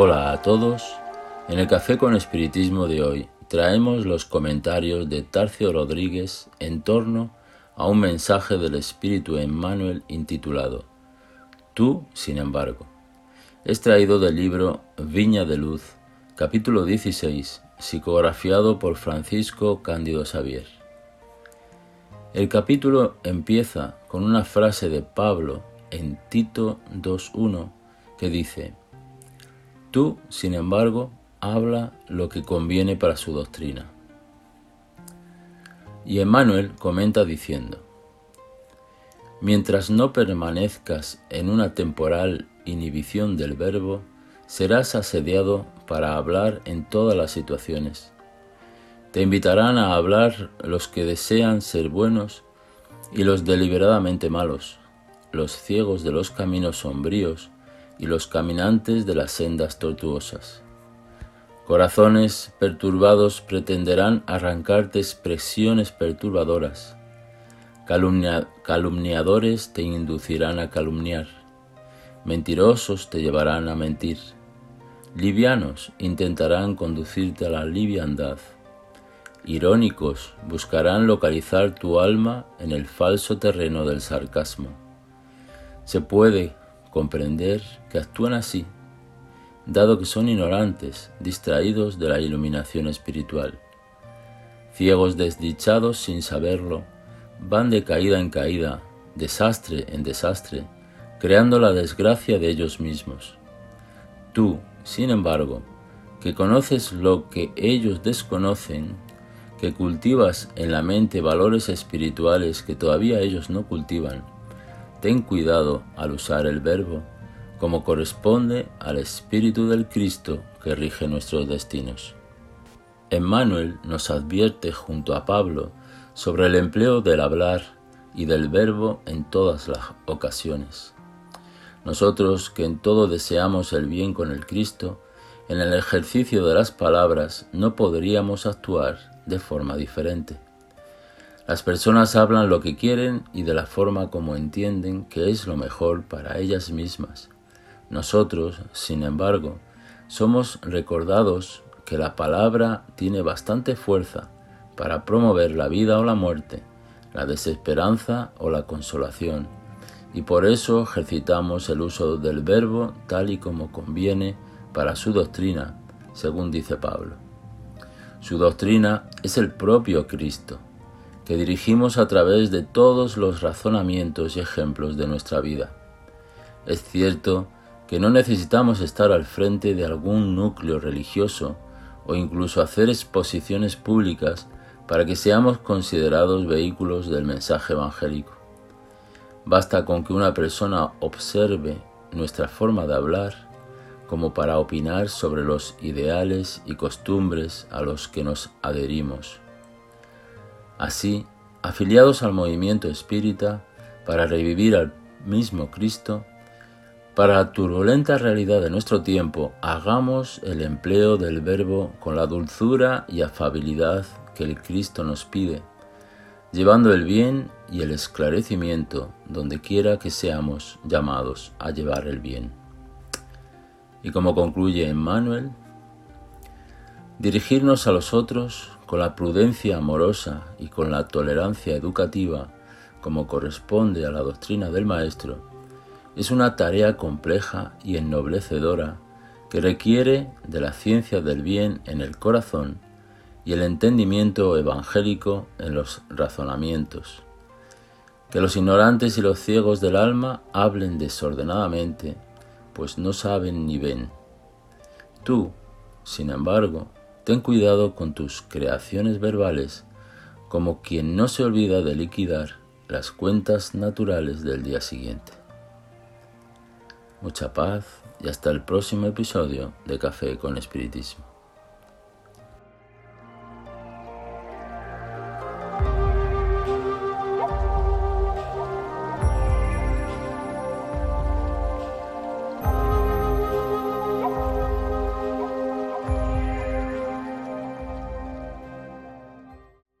Hola a todos. En el Café con Espiritismo de hoy traemos los comentarios de Tarcio Rodríguez en torno a un mensaje del Espíritu Emmanuel intitulado Tú, sin embargo. Es traído del libro Viña de Luz, capítulo 16, psicografiado por Francisco Cándido Xavier. El capítulo empieza con una frase de Pablo en Tito 2.1 que dice, Tú, sin embargo, habla lo que conviene para su doctrina. Y Emmanuel comenta diciendo, Mientras no permanezcas en una temporal inhibición del verbo, serás asediado para hablar en todas las situaciones. Te invitarán a hablar los que desean ser buenos y los deliberadamente malos, los ciegos de los caminos sombríos y los caminantes de las sendas tortuosas. Corazones perturbados pretenderán arrancarte expresiones perturbadoras. calumniadores te inducirán a calumniar. Mentirosos te llevarán a mentir. Livianos intentarán conducirte a la liviandad. Irónicos buscarán localizar tu alma en el falso terreno del sarcasmo. Se puede comprender que actúan así dado que son ignorantes, distraídos de la iluminación espiritual. Ciegos desdichados sin saberlo, van de caída en caída, desastre en desastre, creando la desgracia de ellos mismos. Tú, sin embargo, que conoces lo que ellos desconocen, que cultivas en la mente valores espirituales que todavía ellos no cultivan, ten cuidado al usar el verbo como corresponde al Espíritu del Cristo que rige nuestros destinos. Emmanuel nos advierte junto a Pablo sobre el empleo del hablar y del verbo en todas las ocasiones. Nosotros que en todo deseamos el bien con el Cristo, en el ejercicio de las palabras no podríamos actuar de forma diferente. Las personas hablan lo que quieren y de la forma como entienden que es lo mejor para ellas mismas. Nosotros, sin embargo, somos recordados que la palabra tiene bastante fuerza para promover la vida o la muerte, la desesperanza o la consolación, y por eso ejercitamos el uso del verbo tal y como conviene para su doctrina, según dice Pablo. Su doctrina es el propio Cristo, que dirigimos a través de todos los razonamientos y ejemplos de nuestra vida. Es cierto que no necesitamos estar al frente de algún núcleo religioso o incluso hacer exposiciones públicas para que seamos considerados vehículos del mensaje evangélico. Basta con que una persona observe nuestra forma de hablar como para opinar sobre los ideales y costumbres a los que nos adherimos. Así, afiliados al movimiento espírita para revivir al mismo Cristo, para la turbulenta realidad de nuestro tiempo, hagamos el empleo del verbo con la dulzura y afabilidad que el Cristo nos pide, llevando el bien y el esclarecimiento donde quiera que seamos llamados a llevar el bien. Y como concluye Emmanuel, dirigirnos a los otros con la prudencia amorosa y con la tolerancia educativa como corresponde a la doctrina del Maestro, es una tarea compleja y ennoblecedora que requiere de la ciencia del bien en el corazón y el entendimiento evangélico en los razonamientos. Que los ignorantes y los ciegos del alma hablen desordenadamente, pues no saben ni ven. Tú, sin embargo, ten cuidado con tus creaciones verbales, como quien no se olvida de liquidar las cuentas naturales del día siguiente. Mucha paz y hasta el próximo episodio de Café con Espiritismo.